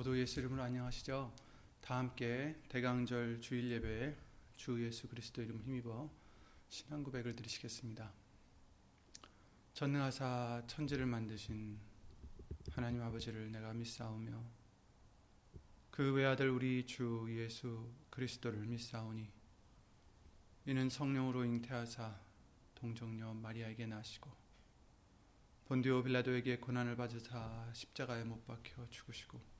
모두 예수 이름으로 안녕하시죠? 다 함께 대강절 주일 예배에 주 예수 그리스도 이름 힘입어 신앙 고백을 드리시겠습니다. 전능하사 천지를 만드신 하나님 아버지를 내가 믿사오며 그 외아들 우리 주 예수 그리스도를 믿사오니 이는 성령으로 잉태하사 동정녀 마리아에게 나시고 본디오 빌라도에게 고난을 받으사 십자가에 못 박혀 죽으시고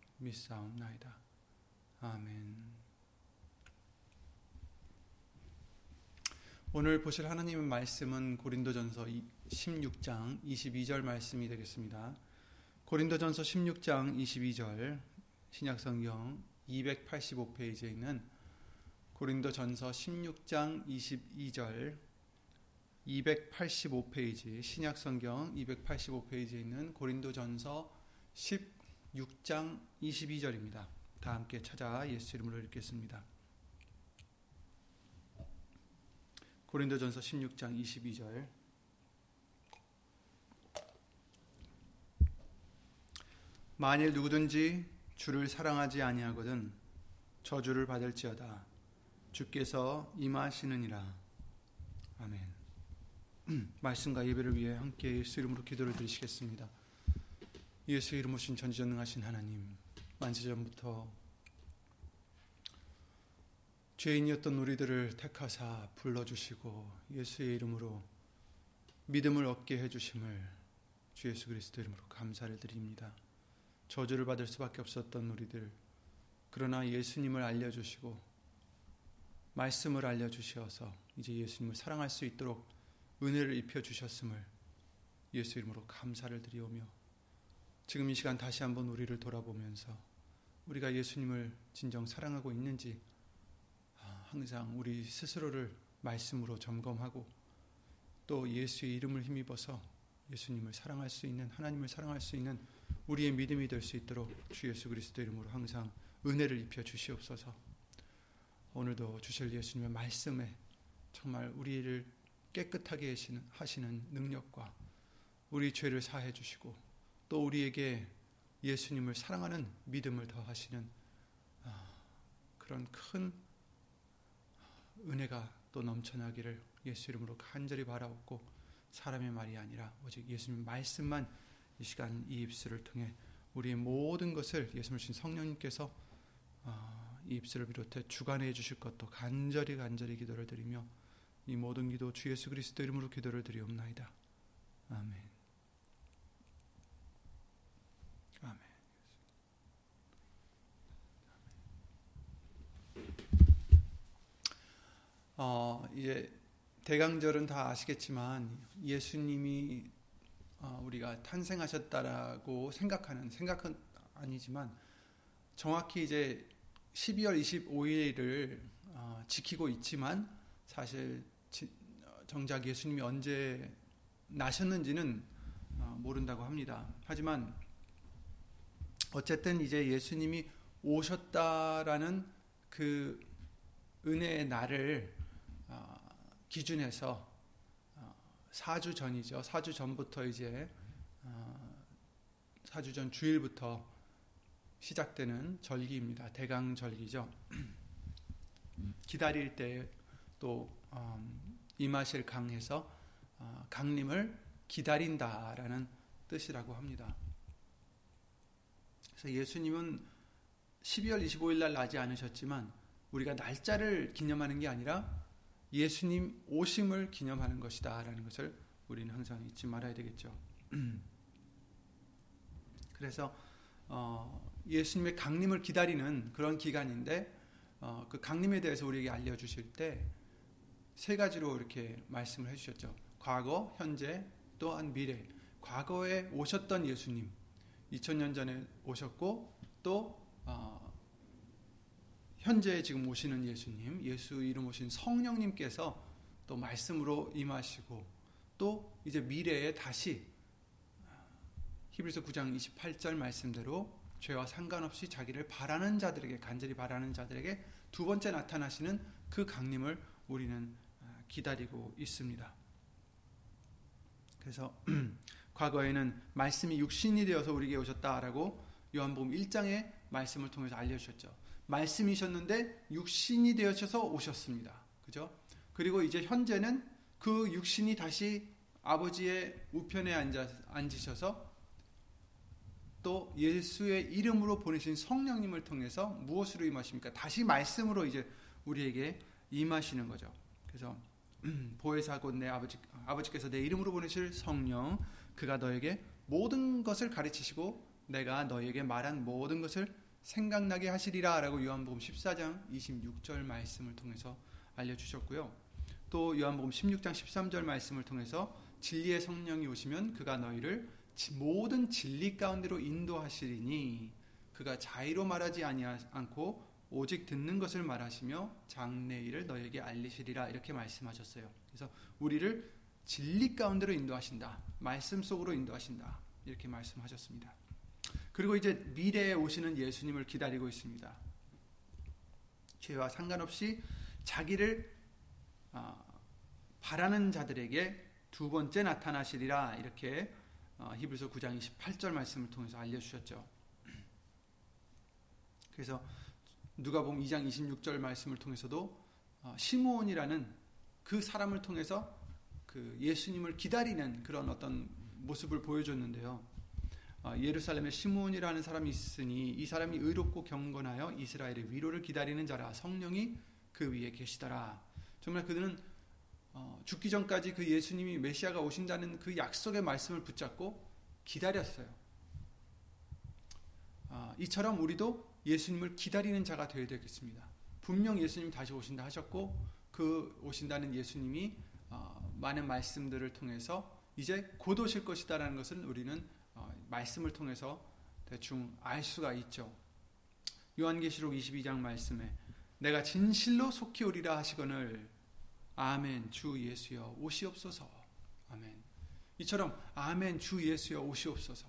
믿사옵나이다. 아멘. 오늘 보실 하나님의 말씀은 고린도전서 16장 22절 말씀이 되겠습니다. 고린도전서 16장 22절 신약성경 285페이지에 있는 고린도전서 16장 22절 285페이지 신약성경 285페이지에 있는 고린도전서 16 장 22절입니다. 다 함께 찾아 예수 이름으로 읽겠습니다. 고린도전서 16장 22절 만일 누구든지 주를 사랑하지 아니하거든 저주를 받을지어다 주께서 임하시느니라 아멘. 말씀과 예배를 위해 함께 예수 이름으로 기도를 드리시겠습니다. 예수 이름 오신 전지전능하신 하나님, 만세전부터 죄인이었던 우리들을 택하사 불러주시고 예수의 이름으로 믿음을 얻게 해주심을 주 예수 그리스도 이름으로 감사를 드립니다. 저주를 받을 수밖에 없었던 우리들, 그러나 예수님을 알려주시고 말씀을 알려주셔서 이제 예수님을 사랑할 수 있도록 은혜를 입혀 주셨음을 예수 이름으로 감사를 드리오며 지금 이 시간 다시 한번 우리를 돌아보면서 우리가 예수님을 진정 사랑하고 있는지 아, 항상 우리 스스로를 말씀으로 점검하고 또 예수의 이름을 힘입어서 예수님을 사랑할 수 있는 하나님을 사랑할 수 있는 우리의 믿음이 될 수 있도록 주 예수 그리스도 이름으로 항상 은혜를 입혀 주시옵소서. 오늘도 주실 예수님의 말씀에 정말 우리를 깨끗하게 하시는 능력과 우리 죄를 사해 주시고 또 우리에게 예수님을 사랑하는 믿음을 더하시는 아, 그런 큰 은혜가 또 넘쳐나기를 예수 이름으로 간절히 바라옵고 사람의 말이 아니라 오직 예수님 말씀만 이 시간 이 입술을 통해 우리의 모든 것을 예수님 신 성령님께서 아, 이 입술을 비롯해 주관해 주실 것도 간절히 간절히 기도를 드리며 이 모든 기도 주 예수 그리스도 이름으로 기도를 드리옵나이다. 아멘. 어, 이제 대강절은 다 아시겠지만 예수님이 어, 우리가 탄생하셨다라고 생각하는 생각은 아니지만 정확히 이제 12월 25일을 어, 지키고 있지만 사실 정작 예수님이 언제 나셨는지는 어, 모른다고 합니다. 하지만 어쨌든 이제 예수님이 오셨다라는 그 은혜의 날을 어, 기준해서 4주 어, 전이죠. 4주 전부터 이제 4주 전 주일부터 시작되는 절기입니다. 대강 절기죠. 기다릴 때또 임하실 강에서 어, 강림을 기다린다라는 뜻이라고 합니다. 그래서 예수님은 12월 25일 날 나지 않으셨지만 우리가 날짜를 기념하는 게 아니라 예수님 오심을 기념하는 것이다라는 것을 우리는 항상 잊지 말아야 되겠죠. 그래서 어, 예수님의 강림을 기다리는 그런 기간인데 어, 그 강림에 대해서 우리에게 알려주실 때 세 가지로 이렇게 말씀을 해주셨죠. 과거, 현재, 또한 미래. 과거에 오셨던 예수님, 2000년 전에 오셨고 또 어, 현재 지금 오시는 예수님, 예수 이름 오신 성령님께서 또 말씀으로 임하시고 또 이제 미래에 다시 히브리서 9장 28절 말씀대로 죄와 상관없이 자기를 바라는 자들에게 간절히 바라는 자들에게 두 번째 나타나시는 그 강림을 우리는 기다리고 있습니다. 그래서 과거에는 말씀이 육신이 되어서 우리에게 오셨다라고 요한복음 1장의 말씀을 통해서 알려 주셨죠. 말씀이셨는데 육신이 되어셔서 오셨습니다. 그죠? 그리고 이제 현재는 그 육신이 다시 아버지의 우편에 앉아, 앉으셔서 또 예수의 이름으로 보내신 성령님을 통해서 무엇으로 임하십니까? 다시 말씀으로 이제 우리에게 임하시는 거죠. 그래서 보혜사 곧내 아버지 아버지께서 내 이름으로 보내실 성령 그가 너에게 모든 것을 가르치시고 내가 너에게 말한 모든 것을 생각나게 하시리라 라고 요한복음 14장 26절 말씀을 통해서 알려 주셨고요. 또 요한복음 16장 13절 말씀을 통해서 진리의 성령이 오시면 그가 너희를 모든 진리 가운데로 인도하시리니 그가 자의로 말하지 아니하고 오직 듣는 것을 말하시며 장래일을 너에게 알리시리라 이렇게 말씀하셨어요. 그래서 우리를 진리 가운데로 인도하신다. 말씀 속으로 인도하신다. 이렇게 말씀하셨습니다. 그리고 이제 미래에 오시는 예수님을 기다리고 있습니다. 죄와 상관없이 자기를 어, 바라는 자들에게 두 번째 나타나시리라 이렇게 어, 히브리서 9장 28절 말씀을 통해서 알려주셨죠. 그래서 누가복음 2장 26절 말씀을 통해서도 어, 시므온이라는 그 사람을 통해서 그 예수님을 기다리는 그런 어떤 모습을 보여줬는데요. 어, 예루살렘에 시므온이라는 사람이 있으니 이 사람이 의롭고 경건하여 이스라엘의 위로를 기다리는 자라 성령이 그 위에 계시더라. 정말 그들은 어, 죽기 전까지 그 예수님이 메시아가 오신다는 그 약속의 말씀을 붙잡고 기다렸어요. 아, 이처럼 우리도 예수님을 기다리는 자가 되어야 되겠습니다. 분명 예수님 다시 오신다 하셨고 그 오신다는 예수님이 어, 많은 말씀들을 통해서 이제 곧 오실 것이다라는 것을 우리는 어, 말씀을 통해서 대충 알 수가 있죠. 요한계시록 22장 말씀에 내가 진실로 속히 오리라 하시거늘 아멘 주 예수여 오시옵소서 아멘 이처럼 아멘 주 예수여 오시옵소서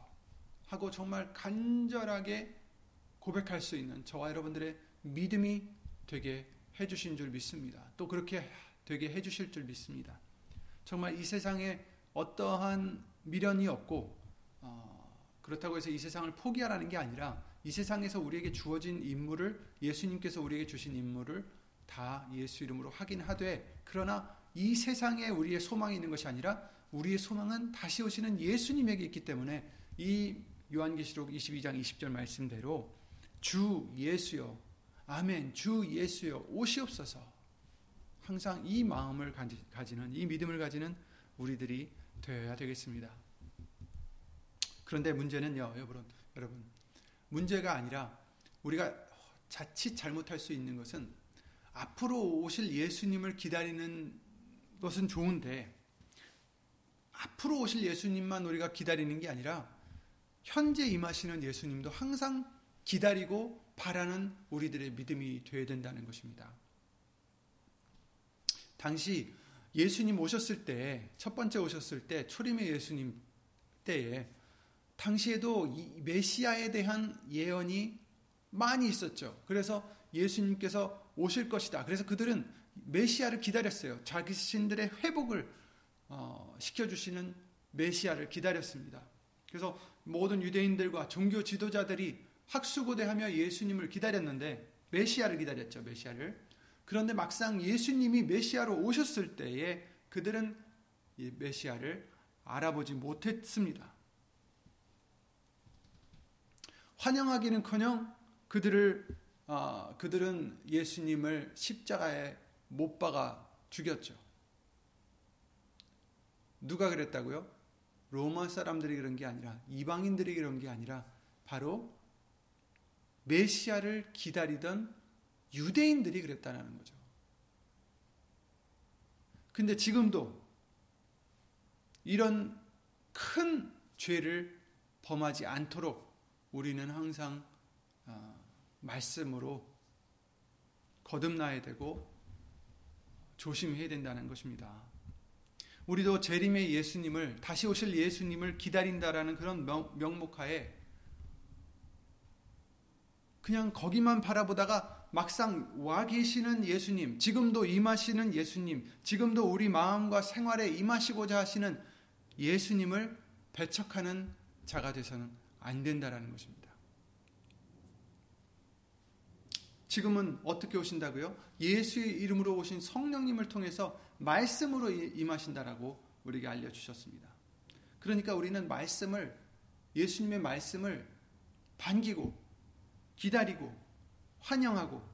하고 정말 간절하게 고백할 수 있는 저와 여러분들의 믿음이 되게 해주신 줄 믿습니다. 또 그렇게 되게 해주실 줄 믿습니다. 정말 이 세상에 어떠한 미련이 없고 어, 그렇다고 해서 이 세상을 포기하라는 게 아니라 이 세상에서 우리에게 주어진 임무를 예수님께서 우리에게 주신 임무를 다 예수 이름으로 하긴 하되 그러나 이 세상에 우리의 소망이 있는 것이 아니라 우리의 소망은 다시 오시는 예수님에게 있기 때문에 이 요한계시록 22장 20절 말씀대로 주 예수여 아멘 주 예수여 오시옵소서 항상 이 마음을 가지는 이 믿음을 가지는 우리들이 되어야 되겠습니다. 그런데 문제는요, 여러분, 여러분 문제가 아니라 우리가 자칫 잘못할 수 있는 것은 앞으로 오실 예수님을 기다리는 것은 좋은데 앞으로 오실 예수님만 우리가 기다리는 게 아니라 현재 임하시는 예수님도 항상 기다리고 바라는 우리들의 믿음이 되어야 된다는 것입니다. 당시 예수님 오셨을 때, 첫 번째 오셨을 때, 초림의 예수님 때에, 당시에도 이 메시아에 대한 예언이 많이 있었죠. 그래서 예수님께서 오실 것이다. 그래서 그들은 메시아를 기다렸어요. 자신들의 회복을 어, 시켜주시는 메시아를 기다렸습니다. 그래서 모든 유대인들과 종교 지도자들이 학수고대하며 예수님을 기다렸는데 메시아를 기다렸죠. 메시아를. 그런데 막상 예수님이 메시아로 오셨을 때에 그들은 메시아를 알아보지 못했습니다. 환영하기는커녕 그들을 어, 그들은 예수님을 십자가에 못 박아 죽였죠. 누가 그랬다고요? 로마 사람들이 그런 게 아니라 이방인들이 그런 게 아니라 바로 메시아를 기다리던 유대인들이 그랬다는 거죠. 근데 지금도 이런 큰 죄를 범하지 않도록 우리는 항상 어, 말씀으로 거듭나야 되고 조심해야 된다는 것입니다. 우리도 재림의 예수님을 다시 오실 예수님을 기다린다라는 그런 명 목하에 그냥 거기만 바라보다가 막상 와 계시는 예수님, 지금도 임하시는 예수님, 지금도 우리 마음과 생활에 임하시고자 하시는 예수님을 배척하는 자가 돼서는 안 된다라는 것입니다. 지금은 어떻게 오신다고요? 예수의 이름으로 오신 성령님을 통해서 말씀으로 임하신다라고 우리에게 알려주셨습니다. 그러니까 우리는 말씀을, 예수님의 말씀을 반기고, 기다리고, 환영하고,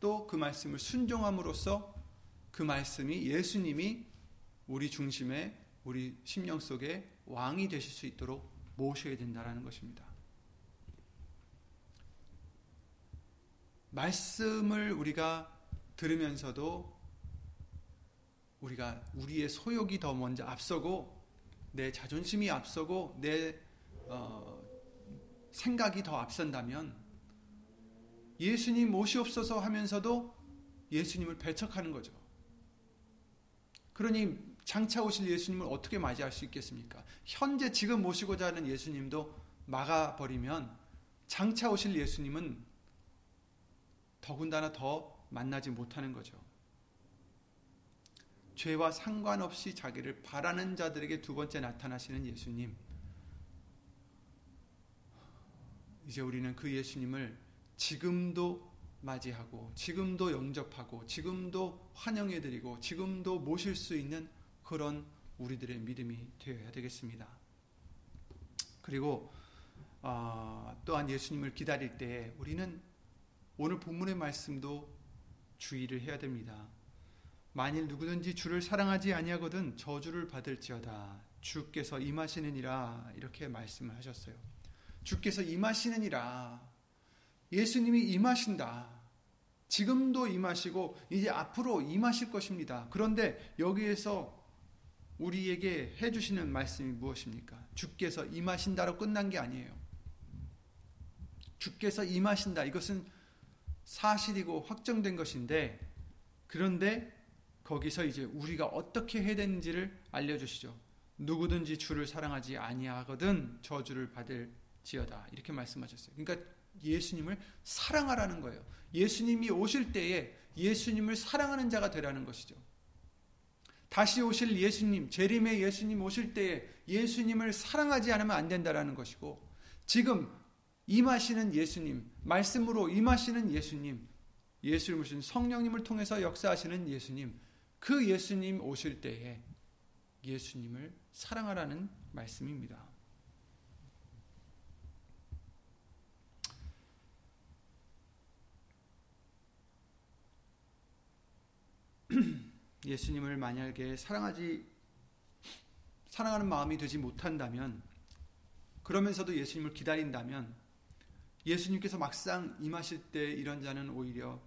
또 그 말씀을 순종함으로써 그 말씀이 예수님이 우리 중심에, 우리 심령 속에 왕이 되실 수 있도록 모셔야 된다는 것입니다. 말씀을 우리가 들으면서도 우리가 우리의 소욕이 더 먼저 앞서고 내 자존심이 앞서고 내 어, 생각이 더 앞선다면 예수님 모시옵소서 하면서도 예수님을 배척하는 거죠. 그러니 장차 오실 예수님을 어떻게 맞이할 수 있겠습니까? 현재 지금 모시고자 하는 예수님도 막아버리면 장차 오실 예수님은 더군다나 더 만나지 못하는 거죠. 죄와 상관없이 자기를 바라는 자들에게 두 번째 나타나시는 예수님. 이제 우리는 그 예수님을 지금도 맞이하고, 지금도 영접하고, 지금도 환영해드리고, 지금도 모실 수 있는 그런 우리들의 믿음이 되어야 되겠습니다. 그리고 어, 또한 예수님을 기다릴 때 우리는 오늘 본문의 말씀도 주의를 해야 됩니다. 만일 누구든지 주를 사랑하지 아니하거든 저주를 받을지어다. 주께서 임하시느니라 이렇게 말씀을 하셨어요. 주께서 임하시느니라. 예수님이 임하신다. 지금도 임하시고 이제 앞으로 임하실 것입니다. 그런데 여기에서 우리에게 해주시는 말씀이 무엇입니까? 주께서 임하신다로 끝난 게 아니에요. 주께서 임하신다. 이것은 사실이고 확정된 것인데, 그런데 거기서 이제 우리가 어떻게 해야 되는지를 알려주시죠. 누구든지 주를 사랑하지 아니하거든 저주를 받을지어다 이렇게 말씀하셨어요. 그러니까 예수님을 사랑하라는 거예요. 예수님이 오실 때에 예수님을 사랑하는 자가 되라는 것이죠. 다시 오실 예수님, 재림의 예수님 오실 때에 예수님을 사랑하지 않으면 안 된다라는 것이고 지금 임하시는 예수님, 말씀으로 임하시는 예수님, 예수님을 신 성령님을 통해서 역사하시는 예수님, 그 예수님 오실 때에 예수님을 사랑하라는 말씀입니다. 예수님을 만약에 사랑하지 사랑하는 마음이 되지 못한다면 그러면서도 예수님을 기다린다면 예수님께서 막상 임하실 때 이런 자는 오히려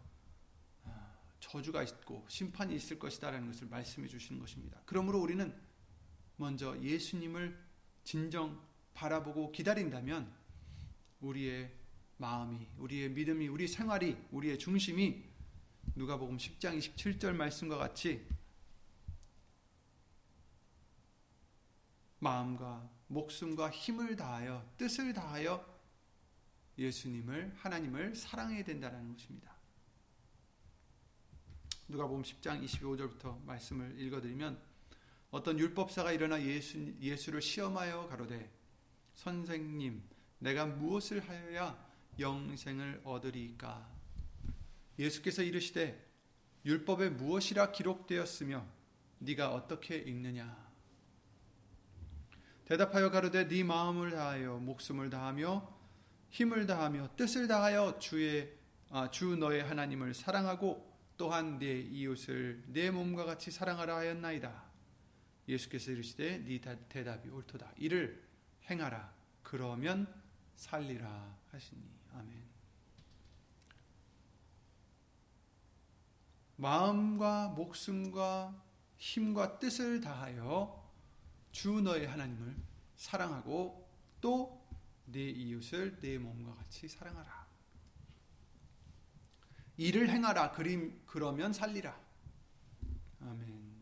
저주가 있고 심판이 있을 것이다라는 것을 말씀해 주시는 것입니다. 그러므로 우리는 먼저 예수님을 진정 바라보고 기다린다면 우리의 마음이, 우리의 믿음이, 우리 생활이, 우리의 중심이 누가복음 10장 27절 말씀과 같이 마음과 목숨과 힘을 다하여 뜻을 다하여 예수님을 하나님을 사랑해야 된다는 것입니다. 누가복음 10장 25절부터 말씀을 읽어드리면 어떤 율법사가 일어나 예수, 예수를 시험하여 가로되 선생님 내가 무엇을 하여야 영생을 얻으리까 예수께서 이르시되 율법에 무엇이라 기록되었으며 네가 어떻게 읽느냐 대답하여 가로되 네 마음을 다하여 목숨을 다하며 힘을 다하며 뜻을 다하여 주의 아, 주 너의 하나님을 사랑하고 또한 네 이웃을 내 몸과 같이 사랑하라 하였나이다. 예수께서 이르시되 네 대답이 옳도다. 이를 행하라. 그러면 살리라 하시니. 아멘. 마음과 목숨과 힘과 뜻을 다하여 주 너의 하나님을 사랑하고 또네 이웃을 내 몸과 같이 사랑하라. 일을 행하라. 그림 그러면 살리라. 아멘.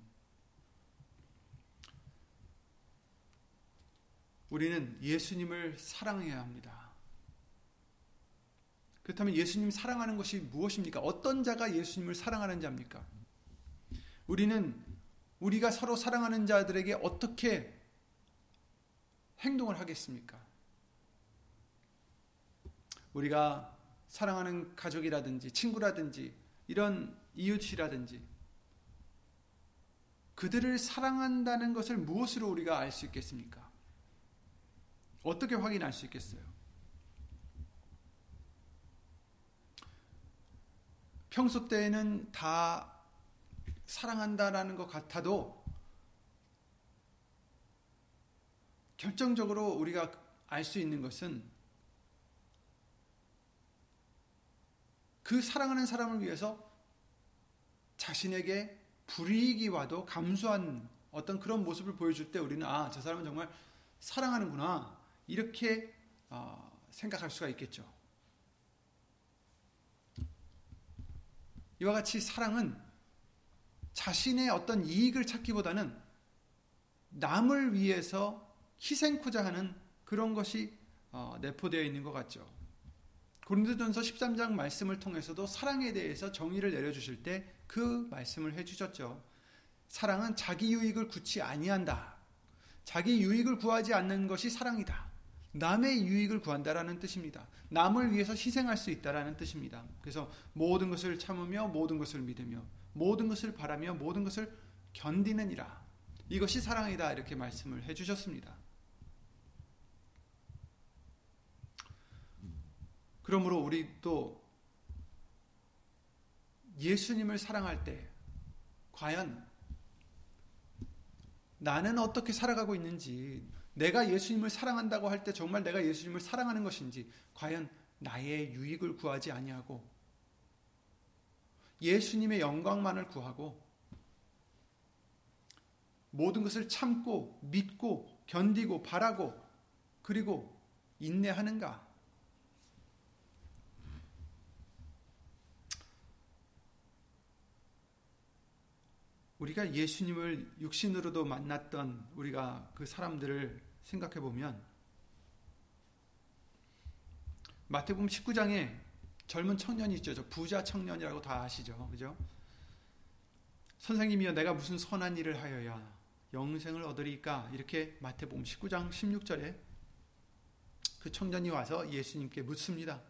우리는 예수님을 사랑해야 합니다. 그렇다면 예수님 사랑하는 것이 무엇입니까? 어떤 자가 예수님을 사랑하는 자입니까? 우리는 우리가 서로 사랑하는 자들에게 어떻게 행동을 하겠습니까? 우리가 사랑하는 가족이라든지 친구라든지 이런 이웃이라든지 그들을 사랑한다는 것을 무엇으로 우리가 알 수 있겠습니까? 어떻게 확인할 수 있겠어요? 평소 때에는 다 사랑한다라는 것 같아도 결정적으로 우리가 알 수 있는 것은 그 사랑하는 사람을 위해서 자신에게 불이익이 와도 감수한 어떤 그런 모습을 보여줄 때 우리는 아, 저 사람은 정말 사랑하는구나. 이렇게 어, 생각할 수가 있겠죠. 이와 같이 사랑은 자신의 어떤 이익을 찾기보다는 남을 위해서 희생코자 하는 그런 것이 어, 내포되어 있는 것 같죠. 고린도전서 13장 말씀을 통해서도 사랑에 대해서 정의를 내려주실 때 그 말씀을 해주셨죠. 사랑은 자기 유익을 구치 아니한다. 자기 유익을 구하지 않는 것이 사랑이다. 남의 유익을 구한다라는 뜻입니다. 남을 위해서 희생할 수 있다라는 뜻입니다. 그래서 모든 것을 참으며 모든 것을 믿으며 모든 것을 바라며 모든 것을 견디느니라. 이것이 사랑이다 이렇게 말씀을 해 주셨습니다. 그러므로 우리 또 예수님을 사랑할 때 과연 나는 어떻게 살아가고 있는지 내가 예수님을 사랑한다고 할 때 정말 내가 예수님을 사랑하는 것인지 과연 나의 유익을 구하지 아니하고 예수님의 영광만을 구하고 모든 것을 참고 믿고 견디고 바라고 그리고 인내하는가? 우리가 예수님을 육신으로도 만났던 우리가 그 사람들을 생각해 보면 마태복음 19장에 젊은 청년이 있죠. 저 부자 청년이라고 다 아시죠. 그죠? 선생님이여 내가 무슨 선한 일을 하여야 영생을 얻으리까? 이렇게 마태복음 19장 16절에 그 청년이 와서 예수님께 묻습니다.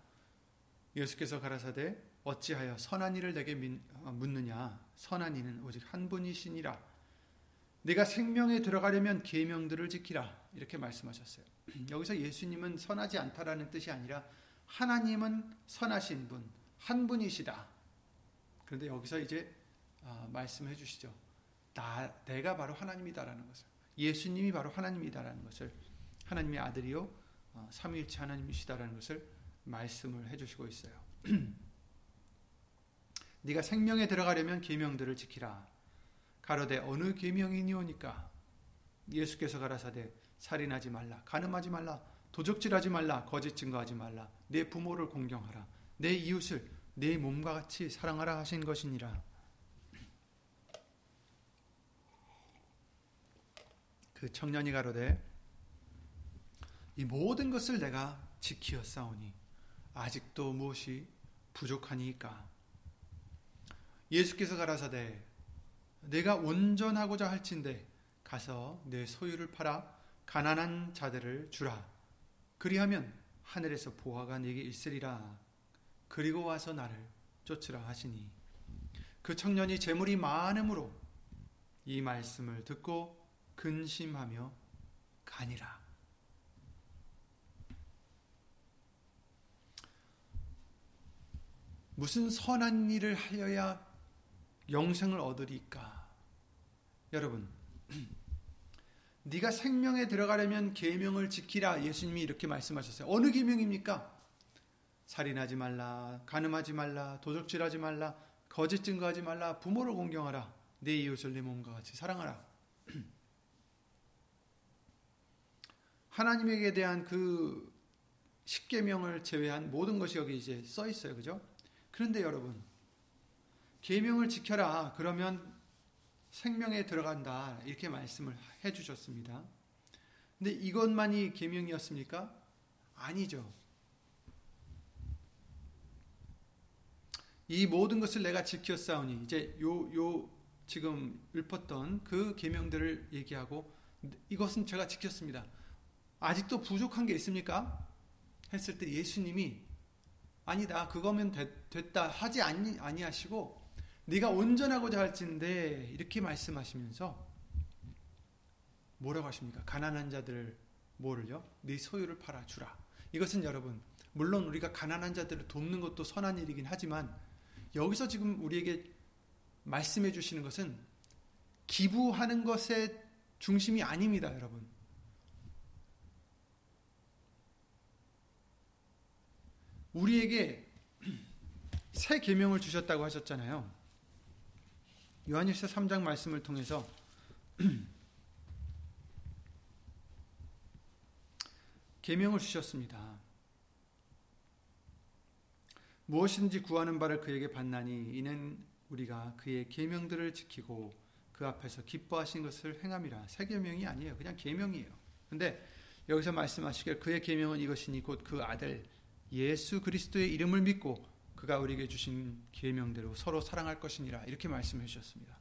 예수께서 가라사대 어찌하여 선한 일을 내게 어, 묻느냐? 선한 이는 오직 한 분이시니라. 내가 생명에 들어가려면 계명들을 지키라. 이렇게 말씀하셨어요. 여기서 예수님은 선하지 않다라는 뜻이 아니라 하나님은 선하신 분, 한 분이시다. 그런데 여기서 이제 어, 말씀해 주시죠. 나, 내가 바로 하나님이다라는 것을. 예수님이 바로 하나님이다라는 것을. 하나님의 아들이요. 어, 삼위일체 하나님이시다라는 것을 말씀을 해 주시고 있어요. 네가 생명에 들어가려면 계명들을 지키라. 가로되 어느 계명이니오니까? 예수께서 가라사대 살인하지 말라 간음하지 말라 도적질하지 말라 거짓 증거하지 말라. 내 부모를 공경하라. 내 이웃을 내 몸과 같이 사랑하라 하신 것이니라. 그 청년이 가로되 이 모든 것을 내가 지키었사오니 아직도 무엇이 부족하니까 예수께서 가라사대 내가 온전하고자 할진대 가서 내 소유를 팔아 가난한 자들을 주라. 그리하면 하늘에서 보화가 내게 있으리라. 그리고 와서 나를 쫓으라 하시니. 그 청년이 재물이 많음으로 이 말씀을 듣고 근심하며 가니라. 무슨 선한 일을 하여야 영생을 얻으리까? 여러분, 네가 생명에 들어가려면 계명을 지키라. 예수님이 이렇게 말씀하셨어요. 어느 계명입니까? 살인하지 말라, 간음하지 말라, 도적질하지 말라, 거짓 증거하지 말라, 부모를 공경하라. 내 이웃을 내 몸과 같이 사랑하라. 하나님에게 대한 그 십계명을 제외한 모든 것이 여기 이제 써 있어요. 그죠? 그런데 여러분 계명을 지켜라. 그러면 생명에 들어간다. 이렇게 말씀을 해 주셨습니다. 근데 이것만이 계명이었습니까? 아니죠. 이 모든 것을 내가 지켰사오니 이제 요 요 지금 읊었던 그 계명들을 얘기하고 이것은 제가 지켰습니다. 아직도 부족한 게 있습니까? 했을 때 예수님이 아니다 그거면 됐, 다 하지 아니, 아니하시고 네가 온전하고자 할진데 이렇게 말씀하시면서 뭐라고 하십니까? 가난한 자들 뭐를요? 네 소유를 팔아 주라. 이것은 여러분 물론 우리가 가난한 자들을 돕는 것도 선한 일이긴 하지만 여기서 지금 우리에게 말씀해 주시는 것은 기부하는 것의 중심이 아닙니다, 여러분. 우리에게 새 계명을 주셨다고 하셨잖아요. 요한일서 3장 말씀을 통해서 계명을 주셨습니다. 무엇인지 구하는 바를 그에게 받나니 이는 우리가 그의 계명들을 지키고 그 앞에서 기뻐하신 것을 행함이라. 새 계명이 아니에요. 그냥 계명이에요. 근데 여기서 말씀하시길 그의 계명은 이것이니 곧 그 아들 예수 그리스도의 이름을 믿고 그가 우리에게 주신 계명대로 서로 사랑할 것이니라. 이렇게 말씀해 주셨습니다.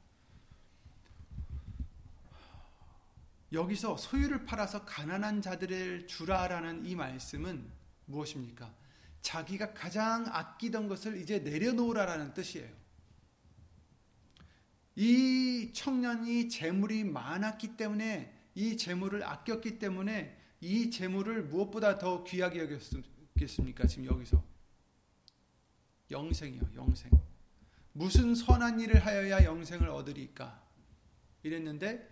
여기서 소유를 팔아서 가난한 자들을 주라라는 이 말씀은 무엇입니까? 자기가 가장 아끼던 것을 이제 내려놓으라라는 뜻이에요. 이 청년이 재물이 많았기 때문에 이 재물을 아꼈기 때문에 이 재물을 무엇보다 더 귀하게 여겼겠습니까? 지금 여기서 영생이요, 영생. 무슨 선한 일을 하여야 영생을 얻으리까? 이랬는데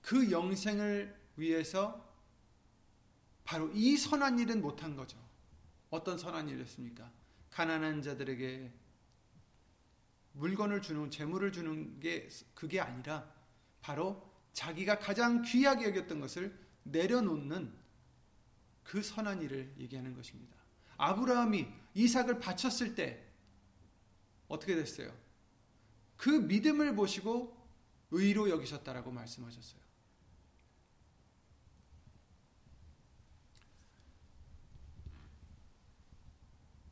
그 영생을 위해서 바로 이 선한 일은 못한 거죠. 어떤 선한 일이었습니까? 가난한 자들에게 물건을 주는 재물을 주는 게 그게 아니라 바로 자기가 가장 귀하게 여겼던 것을 내려놓는 그 선한 일을 얘기하는 것입니다. 아브라함이 이삭을 바쳤을 때 어떻게 됐어요? 그 믿음을 보시고 의로 여기셨다라고 말씀하셨어요.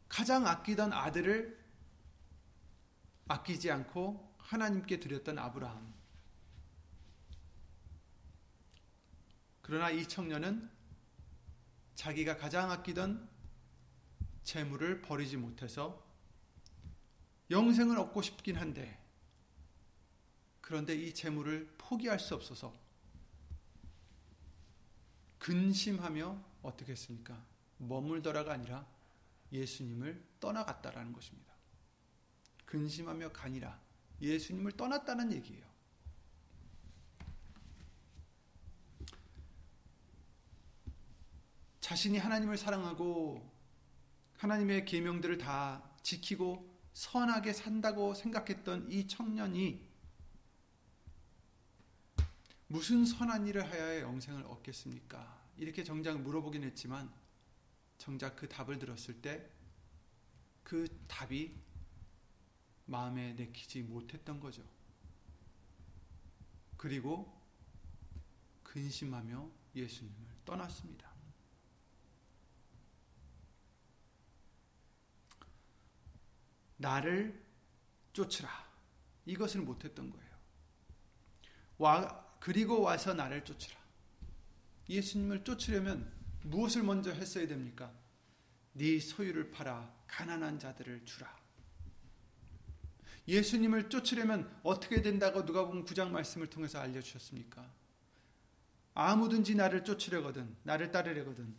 가장 아끼던 아들을 아끼지 않고 하나님께 드렸던 아브라함. 그러나 이 청년은 자기가 가장 아끼던 재물을 버리지 못해서 영생을 얻고 싶긴 한데 그런데 이 재물을 포기할 수 없어서 근심하며 어떻게 했습니까? 머물더라가 아니라 예수님을 떠나갔다라는 것입니다. 근심하며 가니라 예수님을 떠났다는 얘기예요. 자신이 하나님을 사랑하고 하나님의 계명들을 다 지키고 선하게 산다고 생각했던 이 청년이 무슨 선한 일을 하여야 영생을 얻겠습니까? 이렇게 정작 물어보긴 했지만 정작 그 답을 들었을 때 그 답이 마음에 내키지 못했던 거죠. 그리고 근심하며 예수님을 떠났습니다. 나를 쫓으라. 이것을 못했던 거예요. 와, 그리고 와서 나를 쫓으라. 예수님을 쫓으려면 무엇을 먼저 했어야 됩니까? 네 소유를 팔아 가난한 자들을 주라. 예수님을 쫓으려면 어떻게 된다고 누가복음 9장 말씀을 통해서 알려 주셨습니까? 아무든지 나를 쫓으려거든 나를 따르려거든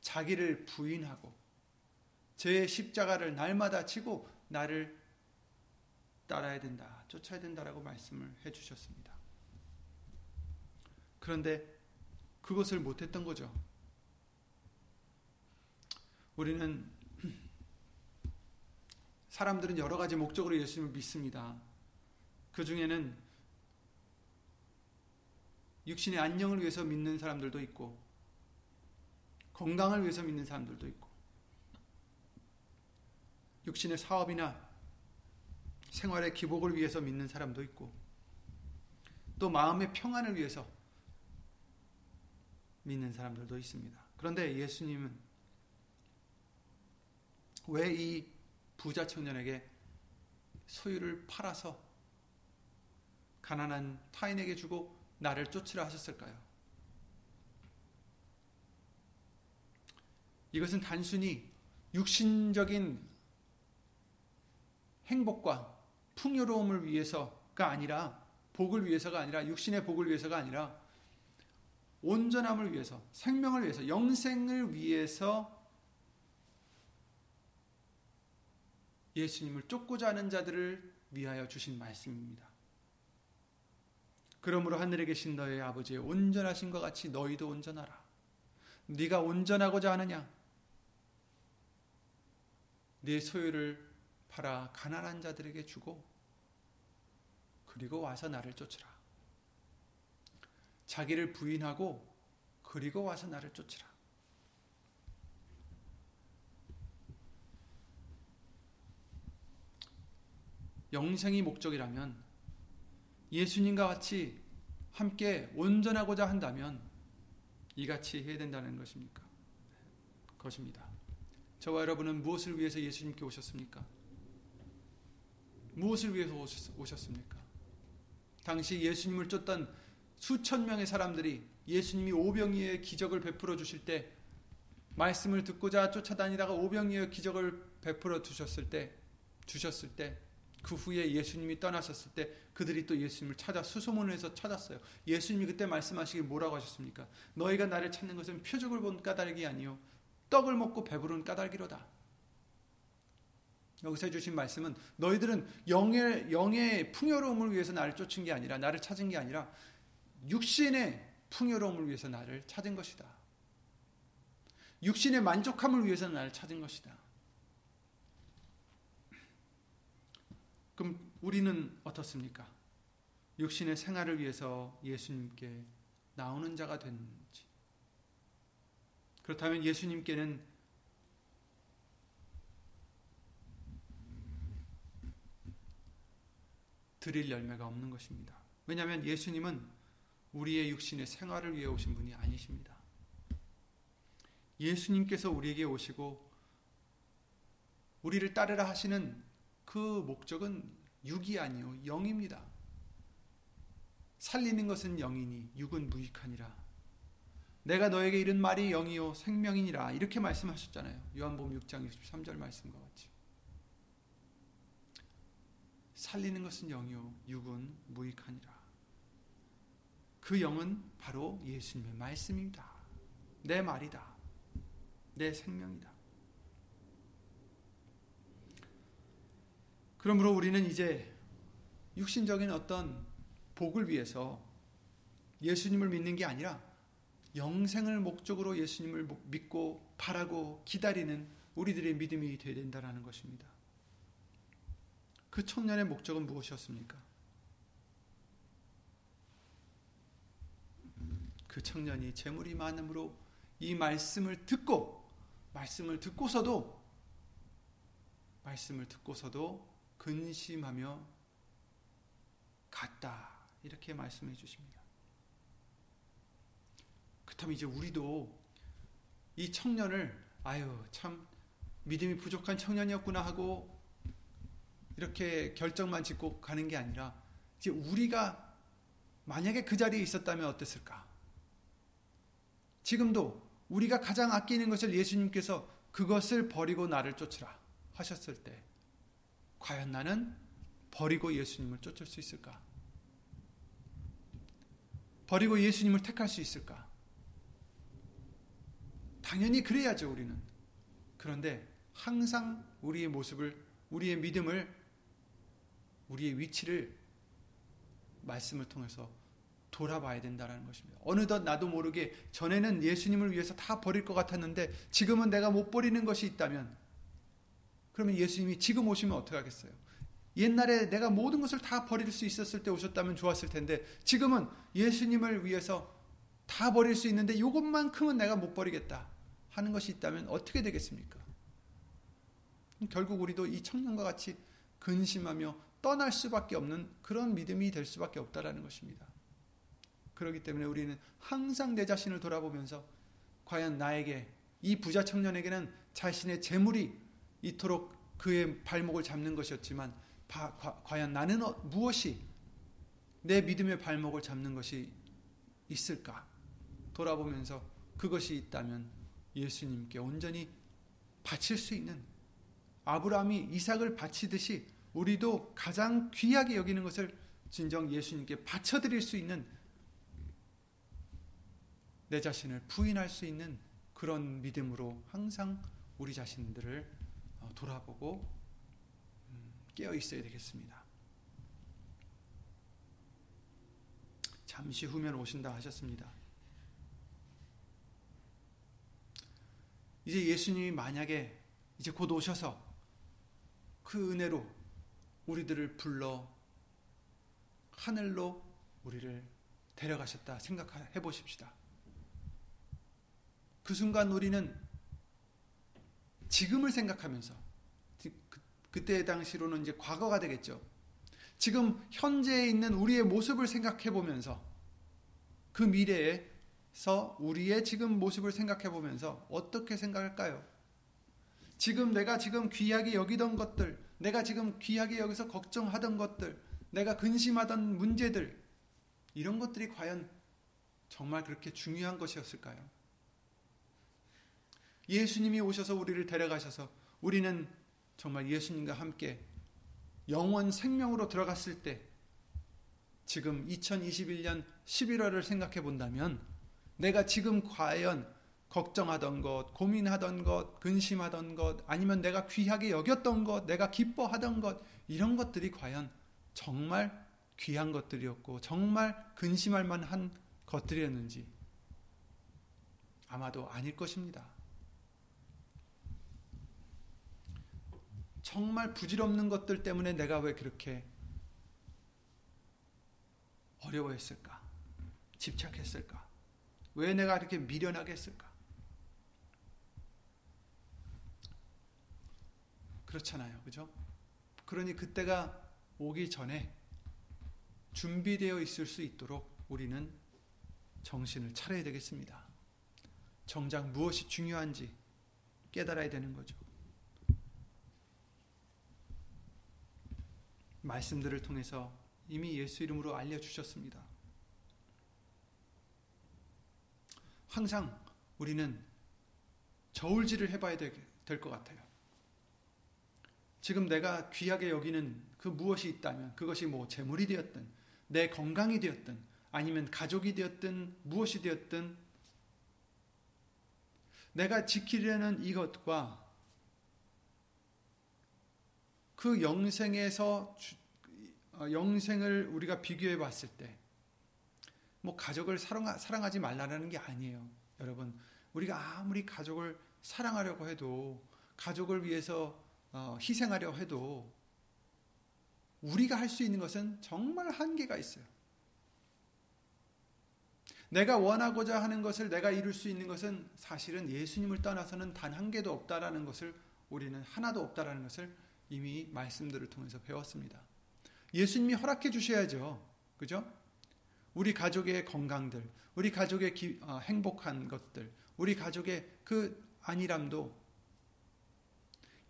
자기를 부인하고 제 십자가를 날마다 지고 나를 따라야 된다. 쫓아야 된다라고 말씀을 해 주셨습니다. 그런데 그것을 못했던 거죠. 우리는 사람들은 여러 가지 목적으로 예수님을 믿습니다. 그 중에는 육신의 안녕을 위해서 믿는 사람들도 있고, 건강을 위해서 믿는 사람들도 있고 육신의 사업이나 생활의 기복을 위해서 믿는 사람도 있고 또 마음의 평안을 위해서 믿는 사람들도 있습니다. 그런데 예수님은 왜 이 부자 청년에게 소유를 팔아서 가난한 타인에게 주고 나를 쫓으라 하셨을까요? 이것은 단순히 육신적인 행복과 풍요로움을 위해서가 아니라 복을 위해서가 아니라 육신의 복을 위해서가 아니라 온전함을 위해서 생명을 위해서 영생을 위해서 예수님을 쫓고자 하는 자들을 위하여 주신 말씀입니다. 그러므로 하늘에 계신 너의 아버지의 온전하신 것 같이 너희도 온전하라. 네가 온전하고자 하느냐? 네 소유를 팔아 가난한 자들에게 주고 그리고 와서 나를 쫓으라. 자기를 부인하고 그리고 와서 나를 쫓으라. 영생이 목적이라면 예수님과 같이 함께 온전하고자 한다면 이같이 해야 된다는 것입니까? 것입니다. 저와 여러분은 무엇을 위해서 예수님께 오셨습니까? 무엇을 위해서 오셨습니까? 당시 예수님을 쫓던 수천 명의 사람들이 예수님이 오병이의 기적을 베풀어 주실 때 말씀을 듣고자 쫓아다니다가 오병이의 기적을 베풀어 주셨을 때 주셨을 때 그 후에 예수님이 떠나셨을 때 그들이 또 예수님을 찾아 수소문을 해서 찾았어요. 예수님이 그때 말씀하시길 뭐라고 하셨습니까? 너희가 나를 찾는 것은 표적을 본 까닭이 아니요 떡을 먹고 배부른 까닭이로다. 여기서 해주신 말씀은 너희들은 영의, 영의 풍요로움을 위해서 나를 쫓은 게 아니라 나를 찾은 게 아니라 육신의 풍요로움을 위해서 나를 찾은 것이다. 육신의 만족함을 위해서 나를 찾은 것이다. 그럼 우리는 어떻습니까? 육신의 생활을 위해서 예수님께 나오는 자가 됐는지. 그렇다면 예수님께는 드릴 열매가 없는 것입니다. 왜냐하면 예수님은 우리의 육신의 생활을 위해 오신 분이 아니십니다. 예수님께서 우리에게 오시고 우리를 따르라 하시는 그 목적은 육이 아니요 영입니다. 살리는 것은 영이니 육은 무익하니라. 내가 너에게 이른 말이 영이요 생명이니라 이렇게 말씀하셨잖아요. 요한복음 6장 63절 말씀과 같이. 살리는 것은 영이요 육은 무익하니라. 그 영은 바로 예수님의 말씀입니다. 내 말이다. 내 생명이다. 그러므로 우리는 이제 육신적인 어떤 복을 위해서 예수님을 믿는 게 아니라 영생을 목적으로 예수님을 믿고 바라고 기다리는 우리들의 믿음이 되어야 된다는 것입니다. 그 청년의 목적은 무엇이었습니까? 그 청년이 재물이 많음으로 이 말씀을 듣고 말씀을 듣고서도 말씀을 듣고서도 근심하며 갔다 이렇게 말씀해 주십니다. 그렇다면 이제 우리도 이 청년을 아유 참 믿음이 부족한 청년이었구나 하고 이렇게 결정만 짓고 가는 게 아니라 이제 우리가 만약에 그 자리에 있었다면 어땠을까? 지금도 우리가 가장 아끼는 것을 예수님께서 그것을 버리고 나를 쫓으라 하셨을 때 과연 나는 버리고 예수님을 쫓을 수 있을까? 버리고 예수님을 택할 수 있을까? 당연히 그래야죠, 우리는. 그런데 항상 우리의 모습을, 우리의 믿음을 우리의 위치를 말씀을 통해서 돌아봐야 된다는 것입니다. 어느덧 나도 모르게 전에는 예수님을 위해서 다 버릴 것 같았는데 지금은 내가 못 버리는 것이 있다면 그러면 예수님이 지금 오시면 어떻게 하겠어요? 옛날에 내가 모든 것을 다 버릴 수 있었을 때 오셨다면 좋았을 텐데 지금은 예수님을 위해서 다 버릴 수 있는데 이것만큼은 내가 못 버리겠다 하는 것이 있다면 어떻게 되겠습니까? 결국 우리도 이 청년과 같이 근심하며 떠날 수밖에 없는 그런 믿음이 될 수밖에 없다라는 것입니다. 그렇기 때문에 우리는 항상 내 자신을 돌아보면서 과연 나에게 이 부자 청년에게는 자신의 재물이 이토록 그의 발목을 잡는 것이었지만 바, 과, 과연 나는 어, 무엇이 내 믿음의 발목을 잡는 것이 있을까? 돌아보면서 그것이 있다면 예수님께 온전히 바칠 수 있는 아브라함이 이삭을 바치듯이 우리도 가장 귀하게 여기는 것을 진정 예수님께 바쳐드릴 수 있는 내 자신을 부인할 수 있는 그런 믿음으로 항상 우리 자신들을 어, 돌아보고 음, 깨어 있어야 되겠습니다. 잠시 후면 오신다 하셨습니다. 이제 예수님이 만약에 이제 곧 오셔서 그 은혜로 우리들을 불러 하늘로 우리를 데려가셨다 생각해 보십시다. 그 순간 우리는 지금을 생각하면서 그, 때 당시로는 이제 과거가 되겠죠. 지금 현재에 있는 우리의 모습을 생각해 보면서 그 미래에서 우리의 지금 모습을 생각해 보면서 어떻게 생각할까요? 지금 내가 지금 귀하게 여기던 것들, 내가 지금 귀하게 여기서 걱정하던 것들, 내가 근심하던 문제들, 이런 것들이 과연 정말 그렇게 중요한 것이었을까요? 예수님이 오셔서 우리를 데려가셔서 우리는 정말 예수님과 함께 영원 생명으로 들어갔을 때 지금 2021년 11월을 생각해 본다면 내가 지금 과연 걱정하던 것, 고민하던 것, 근심하던 것, 아니면 내가 귀하게 여겼던 것, 내가 기뻐하던 것, 이런 것들이 과연 정말 귀한 것들이었고, 정말 근심할 만한 것들이었는지 아마도 아닐 것입니다. 정말 부질없는 것들 때문에 내가 왜 그렇게 어려워했을까? 집착했을까? 왜 내가 이렇게 미련하게 했을까? 그렇잖아요. 그죠? 그러니 그때가 오기 전에 준비되어 있을 수 있도록 우리는 정신을 차려야 되겠습니다. 정작 무엇이 중요한지 깨달아야 되는 거죠. 말씀들을 통해서 이미 예수 이름으로 알려주셨습니다. 항상 우리는 저울질을 해봐야 될 것 같아요. 지금 내가 귀하게 여기는 그 무엇이 있다면 그것이 뭐 재물이 되었든 내 건강이 되었든 아니면 가족이 되었든 무엇이 되었든 내가 지키려는 이것과 그 영생에서 어, 영생을 우리가 비교해 봤을 때, 뭐 가족을 사랑, 사랑하지 말라는 게 아니에요. 여러분, 우리가 아무리 가족을 사랑하려고 해도, 가족을 위해서 어, 희생하려 해도, 우리가 할 수 있는 것은 정말 한계가 있어요. 내가 원하고자 하는 것을 내가 이룰 수 있는 것은 사실은 예수님을 떠나서는 단 한 개도 없다라는 것을 우리는 하나도 없다라는 것을 이미 말씀들을 통해서 배웠습니다. 예수님이 허락해 주셔야죠. 그죠? 우리 가족의 건강들, 우리 가족의 기, 어, 행복한 것들, 우리 가족의 그 안일함도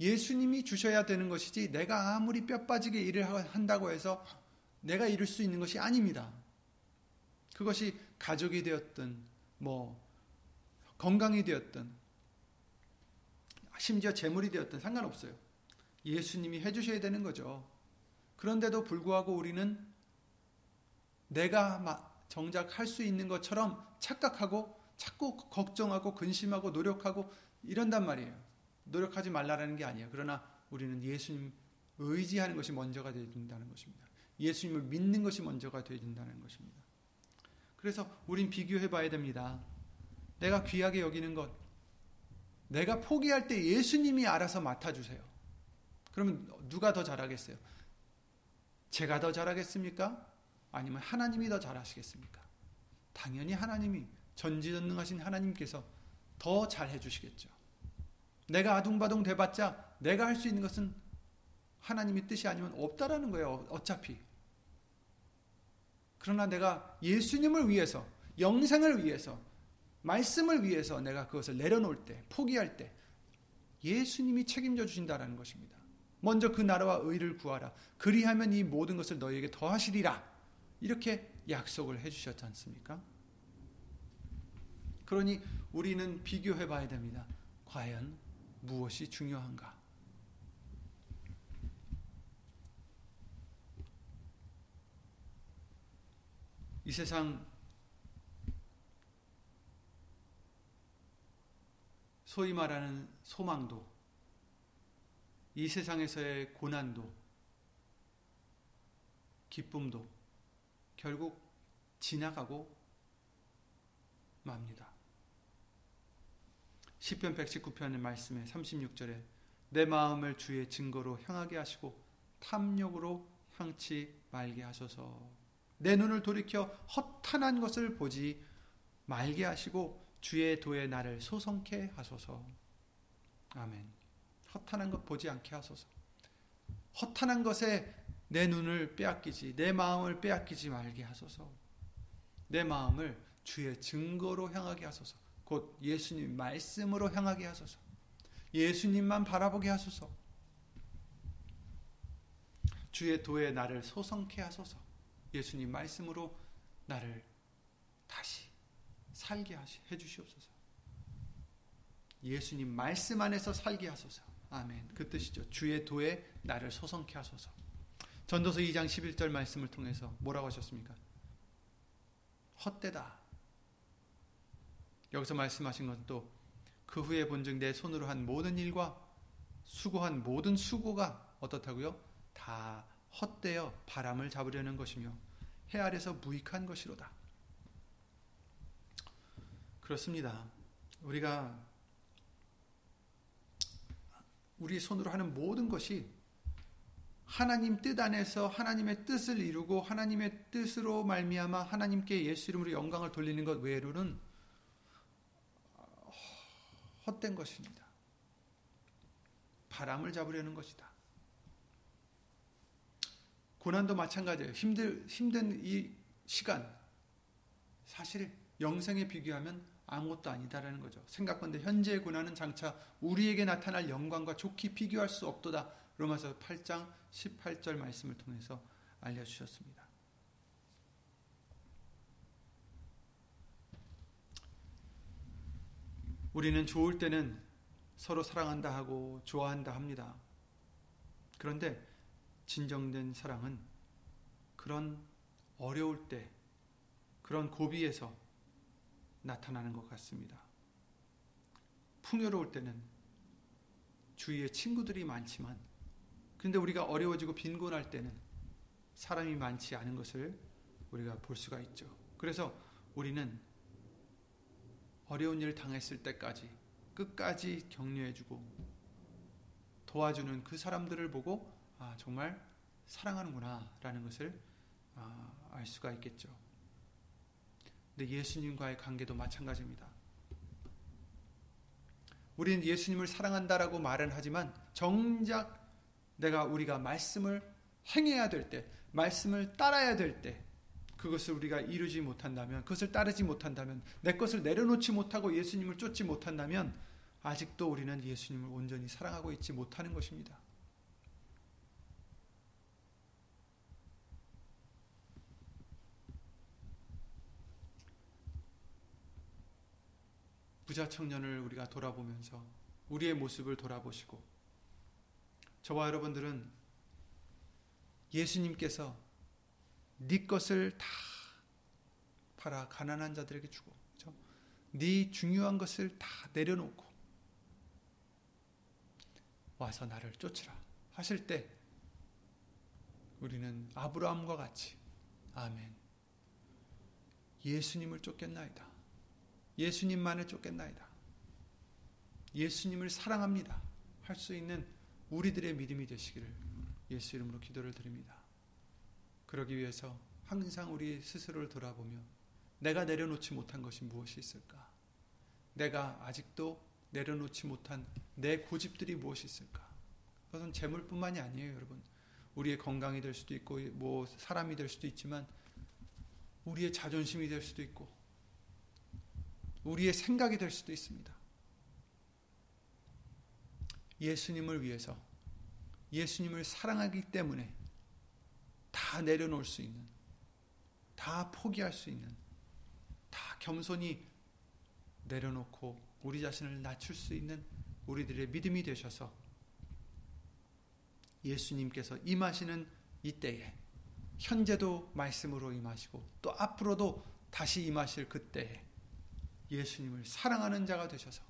예수님이 주셔야 되는 것이지 내가 아무리 뼈 빠지게 일을 한다고 해서 내가 이룰 수 있는 것이 아닙니다. 그것이 가족이 되었든 뭐 건강이 되었든 심지어 재물이 되었든 상관없어요. 예수님이 해주셔야 되는 거죠. 그런데도 불구하고 우리는 내가 정작 할 수 있는 것처럼 착각하고 자꾸 걱정하고 근심하고 노력하고 이런단 말이에요. 노력하지 말라라는 게 아니에요. 그러나 우리는 예수님 의지하는 것이 먼저가 되어야 된다는 것입니다. 예수님을 믿는 것이 먼저가 되어야 된다는 것입니다. 그래서 우린 비교해 봐야 됩니다. 내가 귀하게 여기는 것, 내가 포기할 때 예수님이 알아서 맡아주세요. 그러면 누가 더 잘하겠어요? 제가 더 잘하겠습니까? 아니면 하나님이 더 잘하시겠습니까? 당연히 하나님이 전지전능하신 하나님께서 더 잘 해 주시겠죠. 내가 아둥바둥 대봤자 내가 할 수 있는 것은 하나님의 뜻이 아니면 없다라는 거예요. 어차피. 그러나 내가 예수님을 위해서, 영생을 위해서, 말씀을 위해서 내가 그것을 내려놓을 때, 포기할 때, 예수님이 책임져 주신다라는 것입니다. 먼저 그 나라와 의를 구하라. 그리하면 이 모든 것을 너희에게 더하시리라. 이렇게 약속을 해 주셨지 않습니까? 그러니 우리는 비교해 봐야 됩니다. 과연 무엇이 중요한가? 이 세상 소위 말하는 소망도 이 세상에서의 고난도 기쁨도 결국 지나가고 맙니다. 시편 119편의 말씀에 36절에 내 마음을 주의 증거로 향하게 하시고 탐욕으로 향치 말게 하소서. 내 눈을 돌이켜 허탄한 것을 보지 말게 하시고 주의 도에 나를 소성케 하소서. 아멘. 허탄한 것 보지 않게 하소서. 허탄한 것에 내 눈을 빼앗기지, 내 마음을 빼앗기지 말게 하소서. 내 마음을 주의 증거로 향하게 하소서. 곧 예수님 말씀으로 향하게 하소서. 예수님만 바라보게 하소서. 주의 도에 나를 소성케 하소서. 예수님 말씀으로 나를 다시 살게 해 주시옵소서. 예수님 말씀 안에서 살게 하소서. 아멘. 그 뜻이죠. 주의 도에 나를 소성케 하소서. 전도서 2장 11절 말씀을 통해서 뭐라고 하셨습니까? 헛되다. 여기서 말씀하신 것도 그 후에 본즉 내 손으로 한 모든 일과 수고한 모든 수고가 어떻다고요? 다 헛되어 바람을 잡으려는 것이며 해 아래서 무익한 것이로다. 그렇습니다. 우리가 우리 손으로 하는 모든 것이 하나님 뜻 안에서 하나님의 뜻을 이루고 하나님의 뜻으로 말미암아 하나님께 예수 이름으로 영광을 돌리는 것 외로는 헛된 것입니다. 바람을 잡으려는 것이다. 고난도 마찬가지예요. 힘들, 힘든 이 시간. 사실 영생에 비교하면 아무것도 아니다라는 거죠. 생각건데 현재의 고난은 장차 우리에게 나타날 영광과 좋게 비교할 수 없도다. 로마서 8장 18절 말씀을 통해서 알려주셨습니다. 우리는 좋을 때는 서로 사랑한다 하고 좋아한다 합니다. 그런데 진정된 사랑은 그런 어려울 때, 그런 고비에서 나타나는 것 같습니다. 풍요로울 때는 주위에 친구들이 많지만, 근데 우리가 어려워지고 빈곤할 때는 사람이 많지 않은 것을 우리가 볼 수가 있죠. 그래서 우리는 어려운 일을 당했을 때까지 끝까지 격려해주고 도와주는 그 사람들을 보고 아, 정말 사랑하는구나라는 것을 아, 알 수가 있겠죠. 근데 예수님과의 관계도 마찬가지입니다. 우리는 예수님을 사랑한다라고 말은 하지만 정작 내가 우리가 말씀을 행해야 될 때, 말씀을 따라야 될 때, 그것을 우리가 이루지 못한다면, 그것을 따르지 못한다면, 내 것을 내려놓지 못하고 예수님을 쫓지 못한다면, 아직도 우리는 예수님을 온전히 사랑하고 있지 못하는 것입니다. 부자 청년을 우리가 돌아보면서 우리의 모습을 돌아보시고 저와 여러분들은 예수님께서 네 것을 다 팔아 가난한 자들에게 주고 그렇죠? 네 중요한 것을 다 내려놓고 와서 나를 쫓으라 하실 때 우리는 아브라함과 같이 아멘 예수님을 쫓겠나이다. 예수님만을 쫓겠나이다. 예수님을 사랑합니다. 할 수 있는 우리들의 믿음이 되시기를 예수 이름으로 기도를 드립니다. 그러기 위해서 항상 우리 스스로를 돌아보며 내가 내려놓지 못한 것이 무엇이 있을까? 내가 아직도 내려놓지 못한 내 고집들이 무엇이 있을까? 그것은 재물뿐만이 아니에요, 여러분. 우리의 건강이 될 수도 있고, 뭐 사람이 될 수도 있지만, 우리의 자존심이 될 수도 있고, 우리의 생각이 될 수도 있습니다. 예수님을 위해서, 예수님을 사랑하기 때문에 다 내려놓을 수 있는, 다 포기할 수 있는, 다 겸손히 내려놓고 우리 자신을 낮출 수 있는 우리들의 믿음이 되셔서 예수님께서 임하시는 이때에 현재도 말씀으로 임하시고 또 앞으로도 다시 임하실 그때에 예수님을 사랑하는 자가 되셔서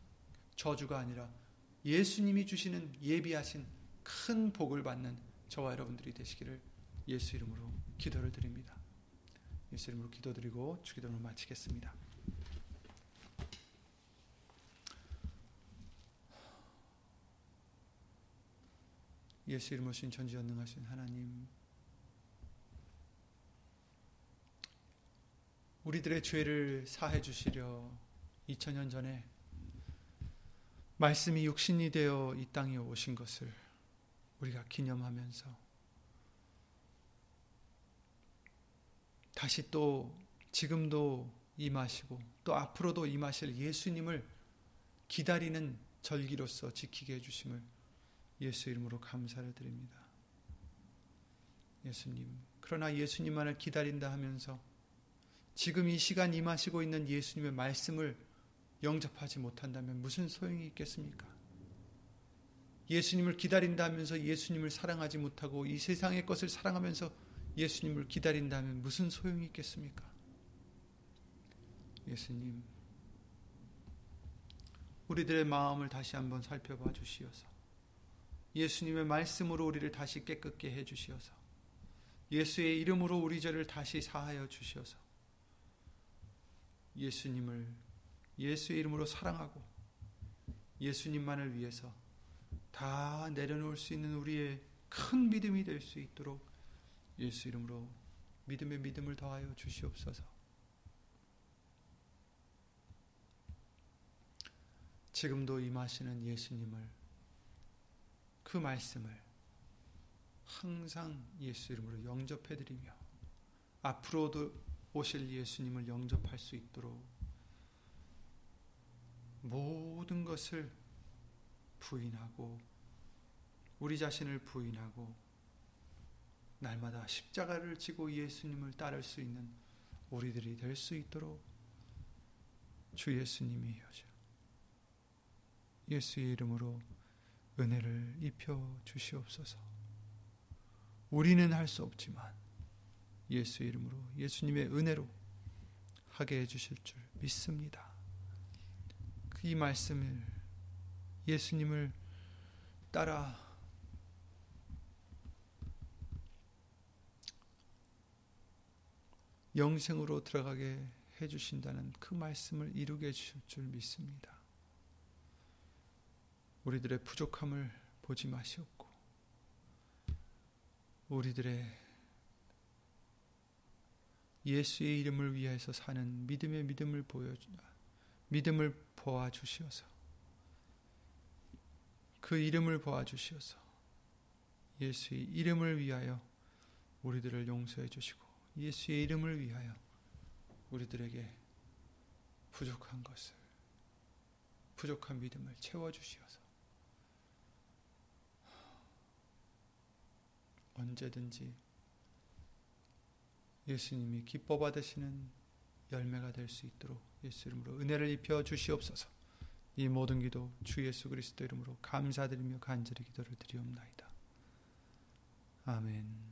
저주가 아니라 예수님이 주시는 예비하신 큰 복을 받는 저와 여러분들이 되시기를 예수 이름으로 기도를 드립니다. 예수 이름으로 기도드리고 주기도를 마치겠습니다. 예수 이름으로 신 전지전능하신 하나님 우리들의 죄를 사해 주시려 2000년 전에 말씀이 육신이 되어 이 땅에 오신 것을 우리가 기념하면서 다시 또 지금도 임하시고 또 앞으로도 임하실 예수님을 기다리는 절기로서 지키게 해주심을 예수 이름으로 감사를 드립니다. 예수님, 그러나 예수님만을 기다린다 하면서 지금 이 시간 임하시고 있는 예수님의 말씀을 영접하지 못한다면 무슨 소용이 있겠습니까? 예수님을 기다린다 하면서 예수님을 사랑하지 못하고 이 세상의 것을 사랑하면서 예수님을 기다린다면 무슨 소용이 있겠습니까? 예수님, 우리들의 마음을 다시 한번 살펴봐 주시어서 예수님의 말씀으로 우리를 다시 깨끗게 해 주시어서 예수의 이름으로 우리 죄를 다시 사하여 주시어서 예수님을 예수의 이름으로 사랑하고 예수님만을 위해서 다 내려놓을 수 있는 우리의 큰 믿음이 될 수 있도록 예수 이름으로 믿음의 믿음을 더하여 주시옵소서. 지금도 임하시는 예수님을 그 말씀을 항상 예수 이름으로 영접해 드리며 앞으로도 오실 예수님을 영접할 수 있도록 모든 것을 부인하고 우리 자신을 부인하고 날마다 십자가를 지고 예수님을 따를 수 있는 우리들이 될 수 있도록 주 예수님이 여셔 예수의 이름으로 은혜를 입혀 주시옵소서. 우리는 할 수 없지만 예수 이름으로 예수님의 은혜로 하게 해 주실 줄 믿습니다. 그이 말씀을 예수님을 따라 영생으로 들어가게 해 주신다는 그 말씀을 이루게 해 주실 줄 믿습니다. 우리들의 부족함을 보지 마시옵고 우리들의 예수의 이름을 위해서 사는 믿음의 믿음을 보여주 믿음을 보아 주시어서 그 이름을 보아 주시어서 예수의 이름을 위하여 우리들을 용서해 주시고 예수의 이름을 위하여 우리들에게 부족한 것을 부족한 믿음을 채워 주시어서 언제든지 예수님이 기뻐 받으시는 열매가 될 수 있도록 예수 이름으로 은혜를 입혀 주시옵소서. 이 모든 기도 주 예수 그리스도 이름으로 감사드리며 간절히 기도를 드리옵나이다. 아멘.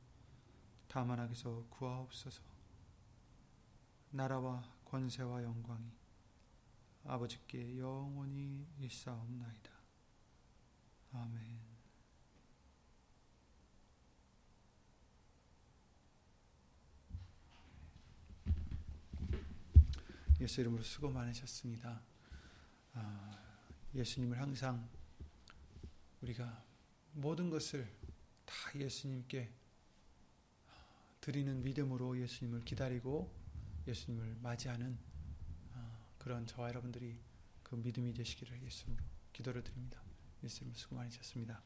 다만 악에서 구하옵소서 나라와 권세와 영광이 아버지께 영원히 있사옵나이다. 아멘. 예수 이름으로 수고 많으셨습니다. 아, 예수님을 항상 우리가 모든 것을 다 예수님께 드리는 믿음으로 예수님을 기다리고 예수님을 맞이하는 아, 그런 저와 여러분들이 그 믿음이 되시기를 예수님으로 기도를 드립니다. 예수님 수고 많으셨습니다.